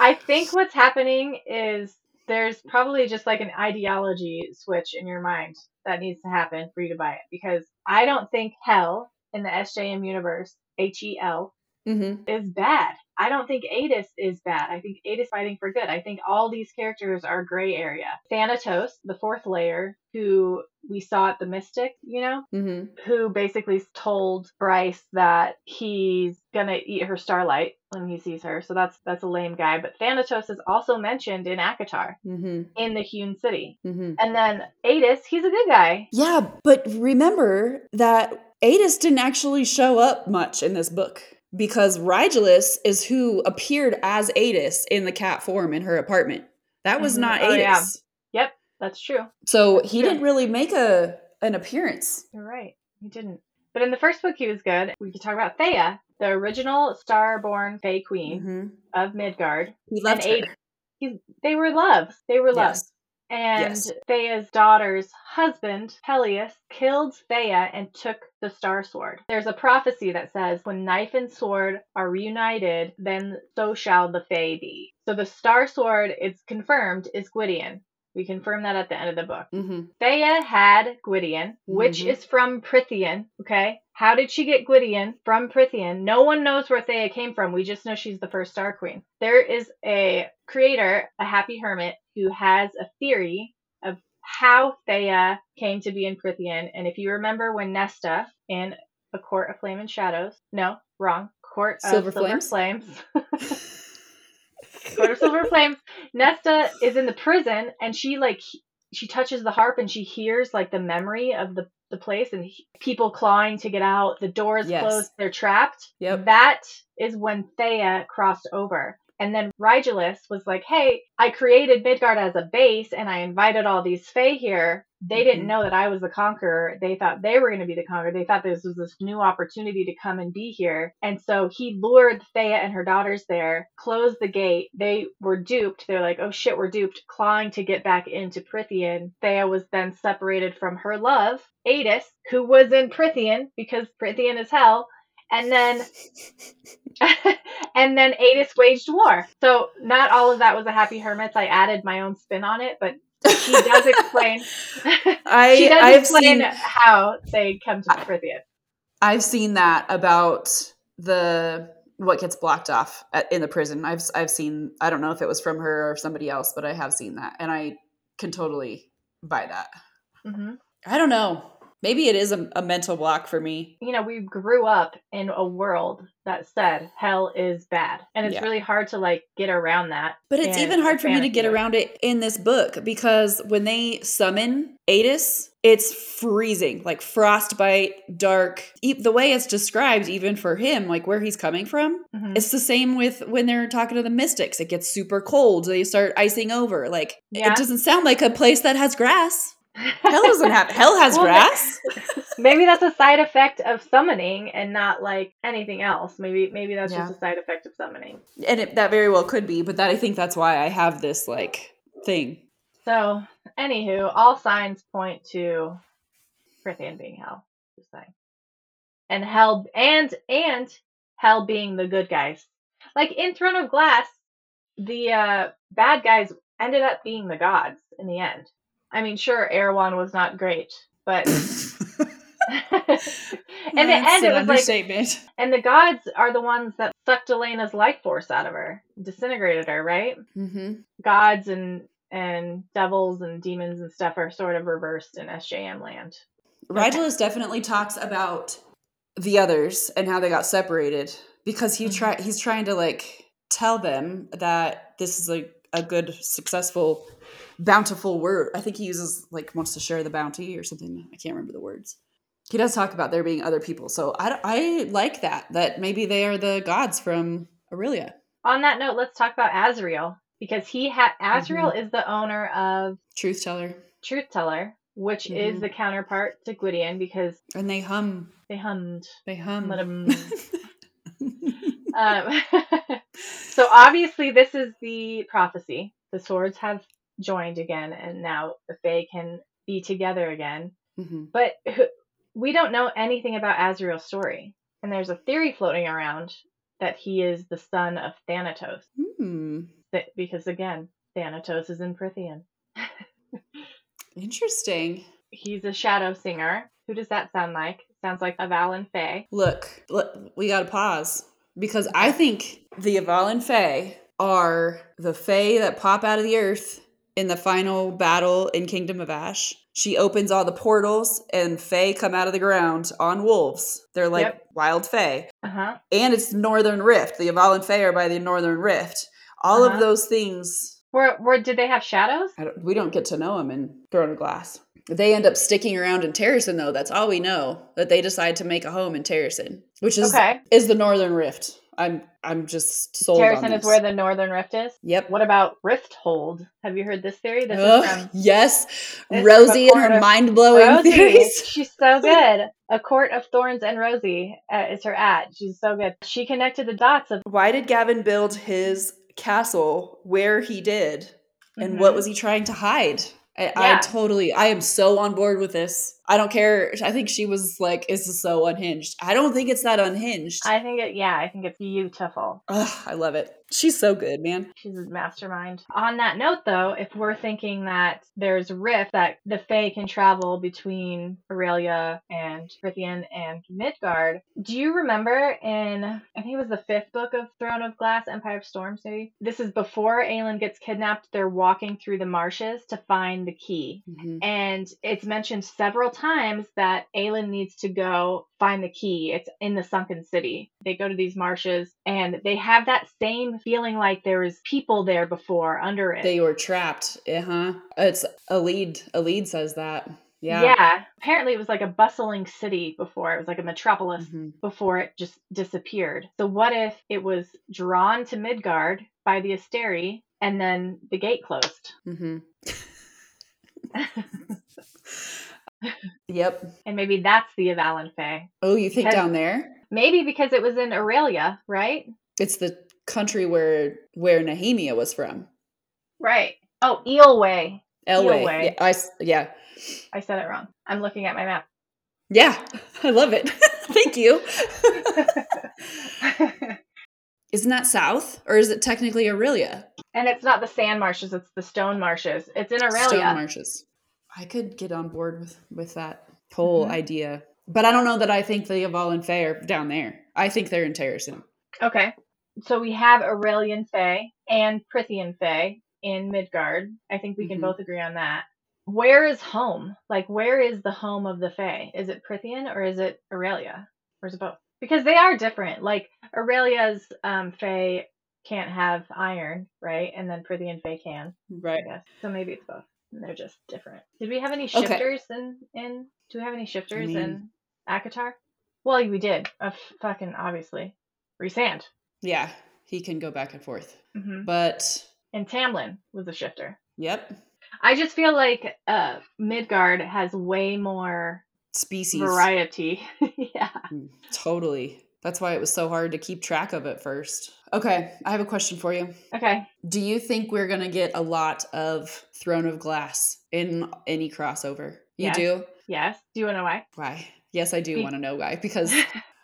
I think what's happening is there's probably just like an ideology switch in your mind that needs to happen for you to buy it because I don't think hell in the SJM universe, H E L, Mm-hmm. is bad. I don't think Aidas is bad. I think Aidas fighting for good. I think all these characters are gray area. Thanatos, the fourth layer, who we saw at the Mystic, you know, Mm-hmm. who basically told Bryce that he's gonna eat her starlight when he sees her. So that's that's a lame guy. But Thanatos is also mentioned in ACOTAR Mm-hmm. in the Hewn City. Mm-hmm. And then Aidas, he's a good guy. Yeah, but remember that Aidas didn't actually show up much in this book because Rigelus is who appeared as Aidas in the cat form in her apartment. That was Mhm. not Oh, Aidas. yeah. Yep, that's true. So That's he true. didn't really make a an appearance. You're right. He didn't. But in the first book, he was good. We could talk about Thea, the original Star-born Fae Queen Mm-hmm. of Midgard. He loved And her. He's, they were loves. They were loves. Yes. And Yes. Thea's daughter's husband, Peleus, killed Thea and took the Star Sword. There's a prophecy that says, when knife and sword are reunited, then so shall the Fae be. So the Star Sword, it's confirmed, is Gwydion. We confirm that at the end of the book. Mm-hmm. Thea had Gwydion, which Mhm. is from Prythian. Okay. How did she get Gwydion from Prythian? No one knows where Thea came from. We just know she's the first Star Queen. There is a creator, a happy hermit, who has a theory of how Thea came to be in Prythian. And if you remember when Nesta in A Court of Flame and Shadows, no, wrong, Court of Silver Silver, Flames? Flames. Court of Silver Flames. Nesta is in the prison and she like she touches the harp and she hears like the memory of the the place and he- people clawing to get out. The doors Yes. closed. They're trapped. Yep. That is when Thea crossed over. And then Rigelus was like, "Hey, I created Midgard as a base, and I invited all these Fae here. They didn't Mhm. know that I was the conqueror. They thought they were going to be the conqueror. They thought this was this new opportunity to come and be here. And so he lured Thea and her daughters there, closed the gate. They were duped. They're like, oh shit, we're duped, clawing to get back into Prythian. Thea was then separated from her love, Aidas, who was in Prythian because Prythian is hell. And then and then Adis waged war. So not all of that was a happy hermits. I added my own spin on it, but she does explain I she does I've explain seen how they come to the Prythian. I've seen that about the what gets blocked off at, in the prison. I've I've seen I don't know if it was from her or somebody else, but I have seen that, and I can totally buy that. hmm I don't know. Maybe it is a, a mental block for me. You know, we grew up in a world that said hell is bad, and it's Yeah. really hard to like get around that. But it's even hard for me to get around it in this book because when they summon Aidas, it's freezing, like frostbite, dark. E- The way it's described, even for him, like where he's coming from, Mhm. it's the same with when they're talking to the mystics. It gets super cold. They start icing over. Like Yeah. it doesn't sound like a place that has grass. Hell doesn't have. Hell has Well, grass. Maybe that's a side effect of summoning and not like anything else. Maybe maybe that's Yeah. just a side effect of summoning. and it, that very well could be. But that I think that's why I have this like thing. So, anywho, all signs point to Prythian being hell. Just saying. And hell and and hell being the good guys. Like in Throne of Glass, the uh, bad guys ended up being the gods in the end. I mean, sure, Erawan was not great, but in the end, it was like. And the gods are the ones that sucked Elena's life force out of her, disintegrated her, right? mm-hmm. Gods and and devils and demons and stuff are sort of reversed in SJM land. Rigelus definitely talks about the others and how they got separated because he Mhm. try he's trying to like tell them that this is like a good, successful, bountiful word. I think he uses like wants to share the bounty or something. I can't remember the words. He does talk about there being other people. So I, I like that, that maybe they are the gods from Erilea. On that note, let's talk about Azriel because he had Azriel Mm-hmm. is the owner of Truth teller. Truth Teller, which is Mhm. the counterpart to Gwydion because And they hum. they hummed. They hum. Um, so obviously, this is the prophecy. The swords have joined again, and now the Fae can be together again. Mhm. But we don't know anything about Azriel's story, and there's a theory floating around that he is the son of Thanatos. Hmm. That because again, Thanatos is in Prythian. Interesting. He's a shadow singer. Who does that sound like? Sounds like a Valen Fae. Look, look, we got to pause because I think the Avallen Fae are the Fae that pop out of the earth in the final battle in Kingdom of Ash. She opens all the portals and Fae come out of the ground on wolves. They're like Yep. wild Fae. Uh huh. And it's Northern Rift. The Avallen Fae are by the Northern Rift. All Uh-huh. of those things Where where did they have shadows? I don't, we don't get to know them in Throne of Glass. They end up sticking around in Terrasen, though. That's all we know. That they decide to make a home in Terrasen, which is Okay. is the Northern Rift. I'm I'm just sold on this. is where the Northern Rift is. Yep. What about Rifthold? Have you heard this theory? This Ugh, is from yes, Rosie and her mind blowing theories. She's so good. A Court of Thorns and Rosie uh, is her ad. She's so good. She connected the dots of Why did Gavin build his castle where he did, and what Mhm. was he trying to hide? I, I totally, I am so on board with this. I don't care. I think she was like, "Is this so unhinged?" I don't think it's that unhinged. I think it. Yeah, I think it's beautiful. Ugh, I love it. She's so good, man. She's a mastermind. On that note, though, if we're thinking that there's rift that the Fae can travel between Erilea and Prythian and Midgard, do you remember in I think it was the fifth book of Throne of Glass, Empire of Storms, maybe? This is before Aelin gets kidnapped. They're walking through the marshes to find the key. Mm-hmm. And it's mentioned several times that Aelin needs to go find the key. It's in the sunken city. They go to these marshes and they have that same feeling like there was people there before under it. They were trapped. Uh huh. It's a lead. A lead says that. Yeah. yeah. Apparently it was like a bustling city before. It was like a metropolis Mhm. before it just disappeared. So what if it was drawn to Midgard by the Asteri and then the gate closed? Mhm. yep. And maybe that's the Avallen Fae. Oh, you think Because- down there? Maybe because it was in Erilea, right? It's the country where where Nehemia was from. Right. Oh, Eelway. Elway. Eelway. Yeah, I yeah. I said it wrong. I'm looking at my map. Yeah. I love it. Thank you. Isn't that south or is it technically Erilea? and it's not the sand marshes, it's the stone marshes. It's in Erilea. Stone marshes. I could get on board with with that whole Mhm. idea, but I don't know that I think the Avallen Fae are down there. I think they're in Terrasen. Okay. So we have Aurelian Fae and Prythian Fae in Midgard. I think we can Mhm. both agree on that. Where is home? Like, where is the home of the Fae? Is it Prythian or is it Erilea? Or is it both? Because they are different. Like, Erilea's um, Fae can't have iron, right? And then Prythian Fae can, Right. So maybe it's both. They're just different. Did we have any Okay. shifters in, in? Do we have any shifters mean- in ACOTAR? Well, we did. Uh, fucking obviously. Rhysand. Yeah, he can go back and forth. hmm But And Tamlin was a shifter. yep, I just feel like uh, Midgard has way more species. variety. yeah. Mm, Totally. That's why it was so hard to keep track of it first. Okay, I have a question for you. Okay. Do you think we're going to get a lot of Throne of Glass in any crossover? You Yes. do? Yes. Do you want to know why? Why? Yes, I do Be- want to know why because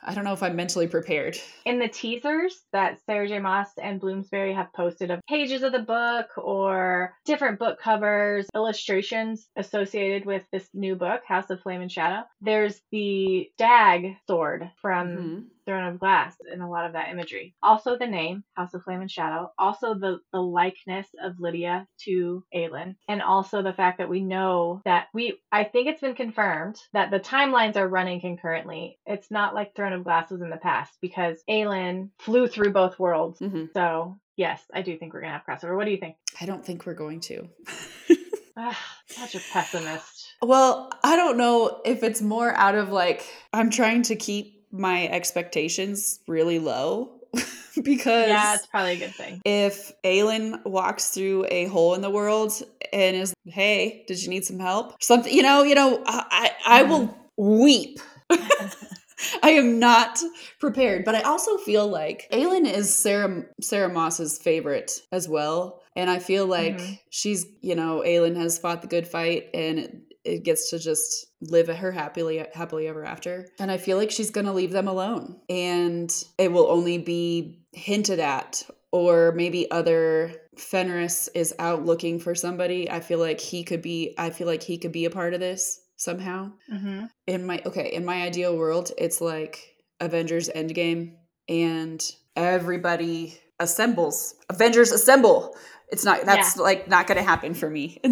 I don't know if I'm mentally prepared. In the teasers that Sarah J. Maas and Bloomsbury have posted of pages of the book or different book covers, illustrations associated with this new book, House of Flame and Shadow, there's the Dag sword from Mhm. Throne of Glass in a lot of that imagery. Also the name, House of Flame and Shadow. Also the, the likeness of Lidia to Aelin. And also the fact that we know that we, I think it's been confirmed that the timelines are running concurrently. It's not like Throne of Glass was in the past because Aelin flew through both worlds. Mhm. So yes, I do think we're gonna have crossover. What do you think? I don't think we're going to. Ugh, such a pessimist. Well, I don't know if it's more out of like I'm trying to keep my expectations really low because Yeah, it's probably a good thing. if Aelin walks through a hole in the world and is, "Hey, did you need some help?" Something, you know, you know, I I, I will weep. I am not prepared, but I also feel like Aelin is Sarah Sarah Maas's favorite as well, and I feel like Mhm. she's, you know, Aelin has fought the good fight, and it, gets to just live her happily happily ever after. And I feel like she's going to leave them alone, and it will only be hinted at, or maybe other Fenrys is out looking for somebody. I feel like he could be. I feel like he could be a part of this somehow hmm in my okay in my ideal world it's like avengers endgame and everybody assembles avengers assemble it's not that's like not gonna happen for me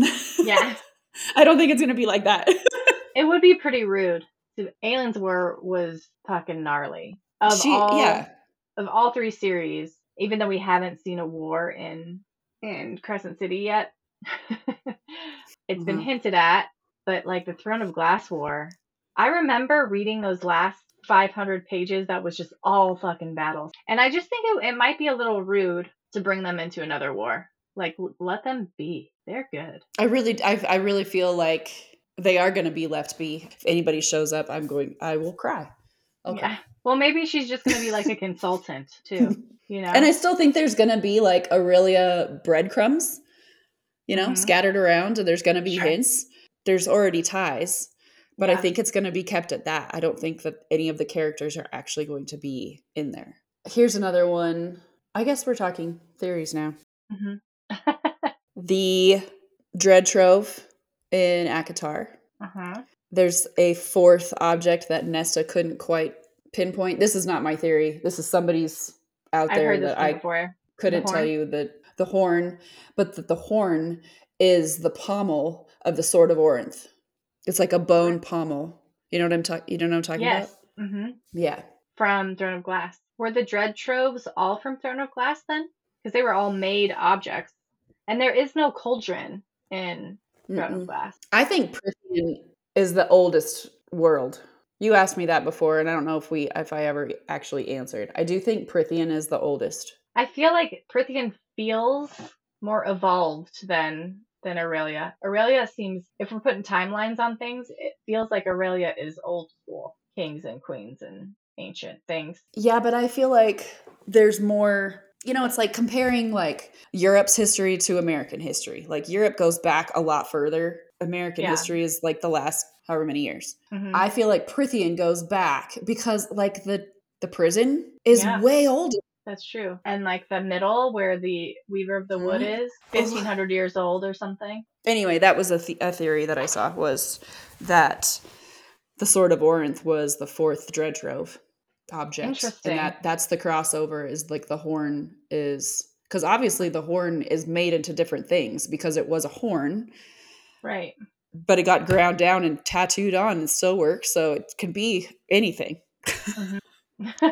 Yeah. I don't think it's gonna be like that It would be pretty rude. So Aelin's War was fucking gnarly. Of She- all yeah of all three series, even though we haven't seen a war in in Crescent City yet, it's been Mhm. hinted at. But like the Throne of Glass War, I remember reading those last 500 pages that was just all fucking battles, and I just think it, it might be a little rude to bring them into another war. Like let them be. They're good. i really I, I really feel like they are gonna be left be if anybody shows up i'm going i will cry okay Yeah. Well, maybe she's just gonna be like a consultant too. You know. And I still think there's going to be like Erilea breadcrumbs, you know, Mhm. scattered around, and there's going to be Sure. hints. There's already ties, but I think it's going to be kept at that. I don't think that any of the characters are actually going to be in there. Here's another one. I guess we're talking theories now. Mhm. The Dread Trove in ACOTAR. uh-huh. There's a fourth object that Nesta couldn't quite pinpoint. This is not my theory. This is somebody's out I've there that I before. couldn't tell you that the horn, but that the horn is the pommel of the sword of Orynth. It's like a bone pommel. You know what I'm talking? You don't know what I'm talking Yes. about? hmm Yeah. From Throne of Glass. Were the Dread Troves all from Throne of Glass then? Because they were all made objects. And there is no cauldron in Throne Mm-mm. of Glass. I think Prythian is the oldest world. You asked me that before, and I don't know if we if I ever actually answered. I do think Prythian is the oldest. I feel like Prythian feels more evolved than than Erilea. Erilea seems, if we're putting timelines on things, it feels like Erilea is old school kings and queens and ancient things. Yeah, but I feel like there's more. You know, it's like comparing like Europe's history to American history. Like Europe goes back a lot further. American Yeah. history is like the last however many years. Mhm. I feel like Prythian goes back because like the the prison is Yeah. way older. That's true. And like the middle where the Weaver of the Wood Right. is, 1500 years old or something. Anyway, that was a, th- a theory that I saw was that the Sword of Orynth was the fourth Dread Trove object, and that that's the crossover. Is like the horn is because obviously the horn is made into different things because it was a horn, Right. but it got ground down and tattooed on and still works, so it can be anything. Mm-hmm.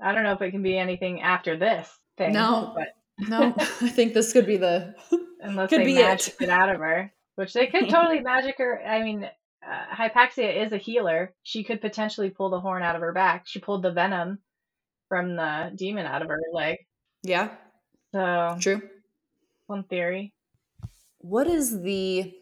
I don't know if it can be anything after this thing. No. But No, I think this could be the unless Could they be it. magic it. out of her, which they could totally magic her. I mean, uh, Hypaxia is a healer. She could potentially pull the horn out of her back. She pulled the venom from the demon out of her leg. yeah So, true. one theory. What is the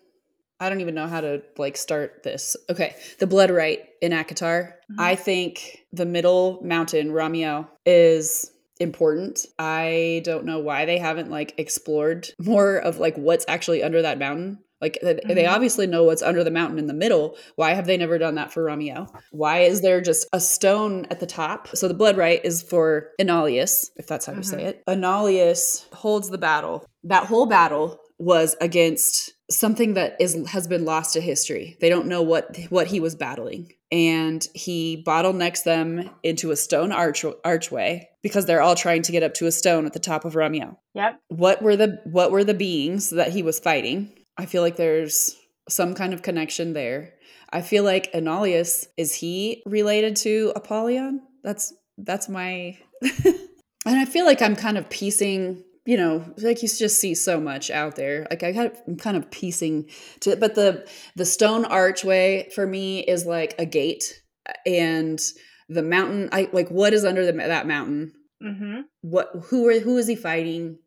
I don't even know how to like start this. Okay, the blood rite in ACOTAR. Mhm. I think the middle mountain, Ramiel, is important. I don't know why they haven't like explored more of like what's actually under that mountain. Like th- they obviously know what's under the mountain in the middle. Why have they never done that for Romeo? Why is there just a stone at the top? So the blood rite is for Enalius, if that's how you say Mhm. it. Enalius holds the battle. That whole battle was against something that is has been lost to history. They don't know what what he was battling. And he bottlenecks them into a stone arch, archway because they're all trying to get up to a stone at the top of Romeo. Yep. what were the what were the beings that he was fighting i feel like there's some kind of connection there i feel like Enalius is he related to apollyon that's that's my and I feel like I'm kind of piecing, you know, like you just see so much out there. Like I kind of, I'm kind of piecing to, but the the stone archway for me is like a gate, and the mountain. I like what is under the, that mountain. Mm-hmm. What who are who is he fighting?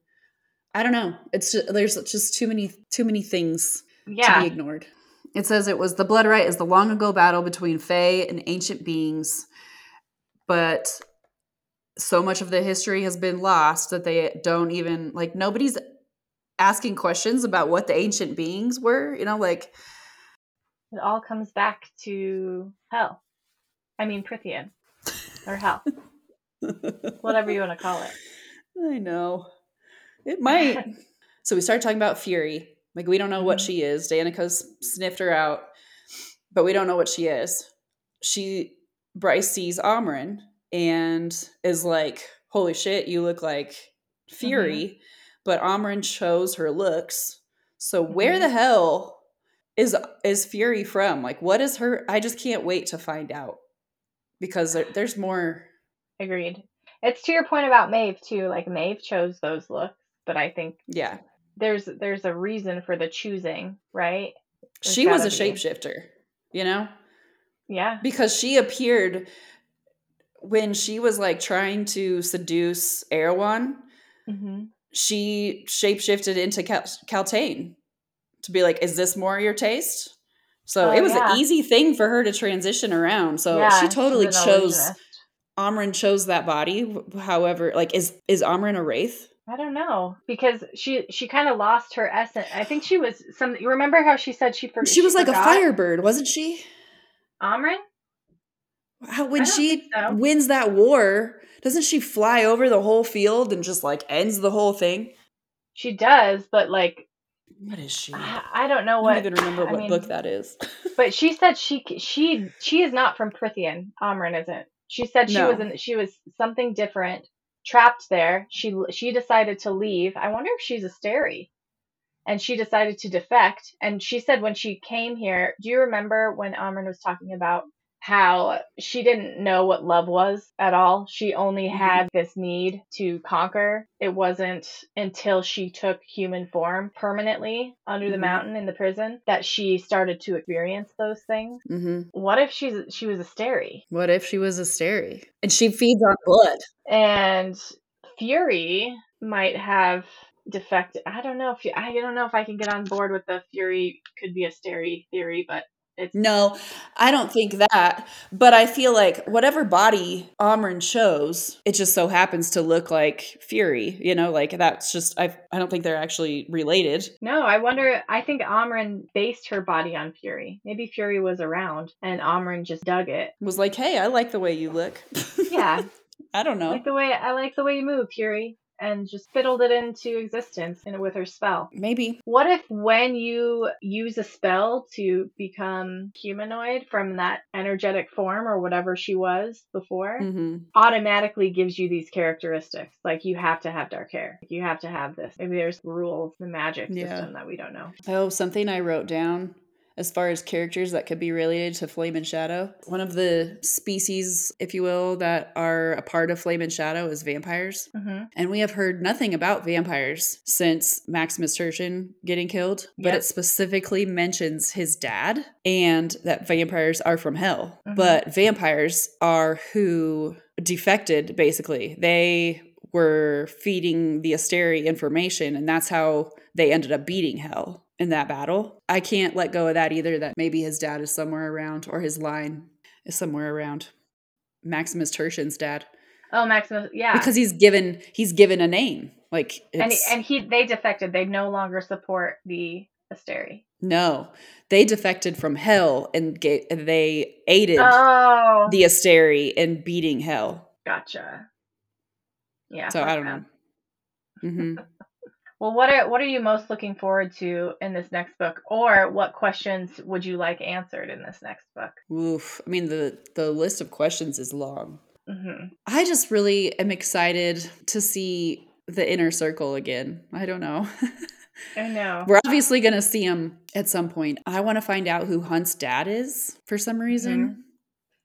I don't know. It's just, there's just too many too many things Yeah. to be ignored. It says it was the blood rite is the long ago battle between Fae and ancient beings, but so much of the history has been lost that they don't even like nobody's asking questions about what the ancient beings were. You know, like It all comes back to hell. I mean, Prythian. Or hell. Whatever you want to call it. I know. It might. so we start talking about Fury. Like we don't know what Mhm. she is. Danika's sniffed her out, but we don't know what she is. She Bryce sees Amren and is like, "Holy shit, you look like Fury." But Amren shows her looks. So where Mhm. the hell is is Fury from? Like what is her I just can't wait to find out. Because there, there's more Agreed. It's to your point about Maeve too. Like Maeve chose those looks, but I think yeah. there's there's a reason for the choosing, right? There's She was a be. shapeshifter, you know? Yeah. because she appeared when she was like trying to seduce Erawan, hmm she shapeshifted into Cal- Kaltain to be like, "Is this more your taste?" So Oh, it was yeah. an easy thing for her to transition around. So yeah, she totally chose illusionist. Amren chose that body. However, like is is Amren a wraith? I don't know because she she kind of lost her essence. I think she was some. You remember how she said she forgot? She was like a firebird, wasn't she? Amren. How when she so. wins that war, doesn't she fly over the whole field and just like ends the whole thing? She does, but like What is she? I, I don't know what. I don't even remember I what mean, book that is. But she said she she she is not from Prythian. Amren isn't. She said she No. was in, she was something different, trapped there. She she decided to leave. I wonder if she's a Steri. And she decided to defect. And she said when she came here, do you remember when Amren was talking about how she didn't know what love was at all? She only Mhm. had this need to conquer. It wasn't until she took human form permanently under the Mhm. mountain in the prison that she started to experience those things. hmm What if she's she was a Steri? What if she was a steri and she feeds on blood? And Fury might have defected. I don't know if you, I don't know if I can get on board with the Fury could be a Steri theory, but it's No, I don't think that. But I feel like whatever body Amren chose, it just so happens to look like Fury. You know, like that's just I. I don't think they're actually related. no. I wonder. I think Amren based her body on Fury. Maybe Fury was around and Amren just dug it. Was like, hey, I like the way you look. Yeah, I don't I know. like the way I like the way you move, Fury, and just fiddled it into existence in, with her spell. Maybe. What if when you use a spell to become humanoid from that energetic form or whatever she was before, hmm automatically gives you these characteristics? Like you have to have dark hair. You have to have this. Maybe there's rules, the magic Yeah. system that we don't know. Oh, something I wrote down as far as characters that could be related to Flame and Shadow. One of the species, if you will, that are a part of Flame and Shadow is vampires. hmm And we have heard nothing about vampires since Maximus Tertian getting killed, but it specifically mentions his dad and that vampires are from hell. Mhm. But vampires are who defected, basically. They were feeding the Asteri information, and that's how they ended up beating hell in that battle. I can't let go of that either, that maybe his dad is somewhere around or his line is somewhere around. Maximus Tertian's dad Oh, Maximus, yeah. because he's given he's given a name like and it's and he they defected. They no longer support the Asteri. no they defected from hell and ga- they aided Oh, the asteri in beating hell gotcha. Yeah. so i don't know hmm Well, what are what are you most looking forward to in this next book, or what questions would you like answered in this next book? Oof. i mean the the list of questions is long. Hmm i just really am excited to see the inner circle again. I don't know. I know. we're obviously going to see him at some point. I want to find out who hunt's dad is for some reason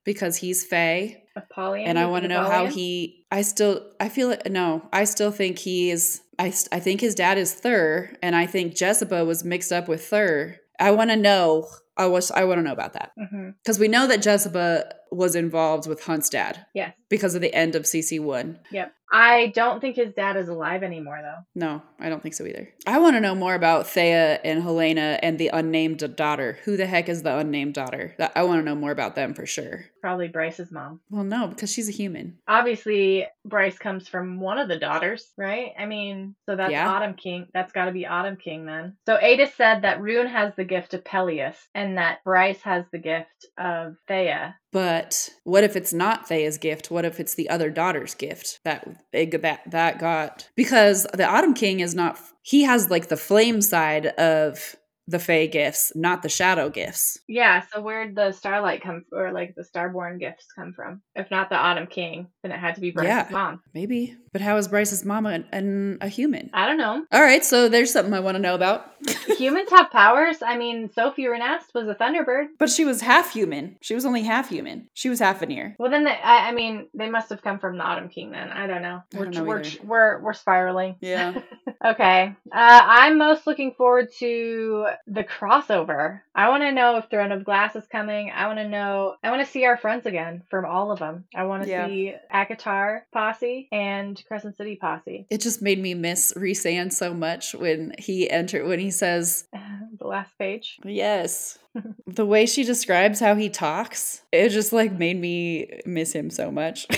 because he's Fae. Of Pollyanna. and I want to know how he. I still, I feel it. No, I still think he is. I. I think his dad is Thur, and I think Jesiba was mixed up with Thur. I want to know. I was. I want to know about that mm-hmm. because we know that Jesiba was involved with Hunt's dad Yes. because of the end of CC one. Yep. I don't think his dad is alive anymore, though. No, I don't think so either. I want to know more about Thea and Helena and the unnamed daughter. Who the heck is the unnamed daughter? I want to know more about them for sure. Probably Bryce's mom. Well, no, because she's a human. Obviously, Bryce comes from one of the daughters, right? I mean, so that's Yeah. Autumn King. That's got to be Autumn King then. So Ada said that Ruhn has the gift of Peleus and that Bryce has the gift of Thea. But what if it's not Thea's gift? What if it's the other daughter's gift that that that got because the Autumn King is not he has like the flame side of the Fey gifts, not the shadow gifts. Yeah, so where'd the Starlight come or like the Starborn gifts come from? If not the Autumn King, then it had to be Bryce's Yeah. mom. Maybe. But how is Bryce's mama an, an, a human? I don't know. All right, so there's something I want to know about. Humans have powers. I mean, Sofie Renast was a Thunderbird. but she was half human. She was only half human. She was half Vanir. Well, then they, I, I mean, they must have come from the Autumn King. Then I don't know. We're don't know we're, we're we're spiraling. Yeah. Okay. Uh, I'm most looking forward to the crossover. I want to know if Throne of Glass is coming. I want to know. I want to see our friends again from all of them. I want to Yeah. see ACOTAR posse and Crescent City posse. It just made me miss Rhysand so much when he entered when he says the last page. Yes. the way she describes how he talks, it just like made me miss him so much.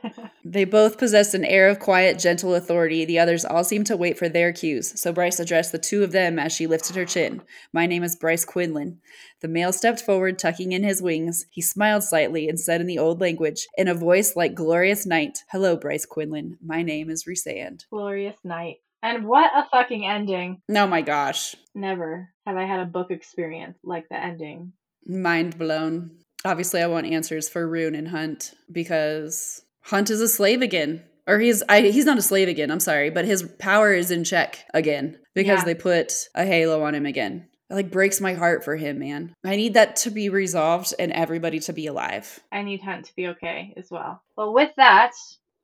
they both possessed an air of quiet, gentle authority. The others all seemed to wait for their cues. So Bryce addressed the two of them as she lifted her chin. My name is Bryce Quinlan. The male stepped forward, tucking in his wings. He smiled slightly and said in the old language, in a voice like glorious night, Hello, Bryce Quinlan. My name is Rhysand. Glorious night. And what a fucking ending. Oh my gosh. Never have I had a book experience like the ending. mind blown. Obviously, I want answers for Ruhn and Hunt because Hunt is a slave again. Or he's I, he's not a slave again. I'm sorry, but his power is in check again because Yeah. they put a halo on him again. It like breaks my heart for him, man. I need that to be resolved and everybody to be alive. I need Hunt to be okay as well. Well, with that,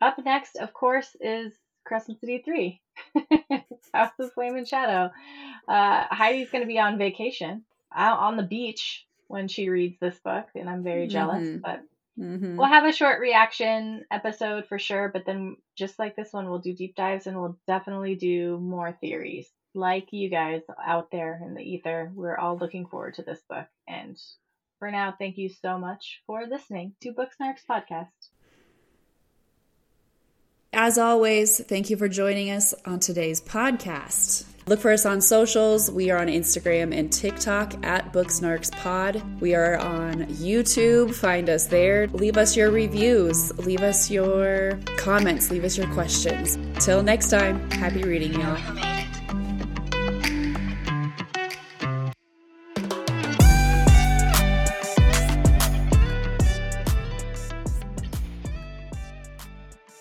up next, of course, is Crescent City 3 House of Flame and Shadow. Uh, Heidi's going to be on vacation out on the beach when she reads this book, and I'm very jealous. Mhm. But hmm we'll have a short reaction episode for sure. But then, just like this one, we'll do deep dives and we'll definitely do more theories. Like you guys out there in the ether, we're all looking forward to this book. And for now, thank you so much for listening to Book Snarks Podcast. As always, thank you for joining us on today's podcast. Look for us on socials. We are on Instagram and TikTok at BooksnarksPod. We are on YouTube. Find us there. Leave us your reviews. Leave us your comments. Leave us your questions. Till next time, happy reading, y'all.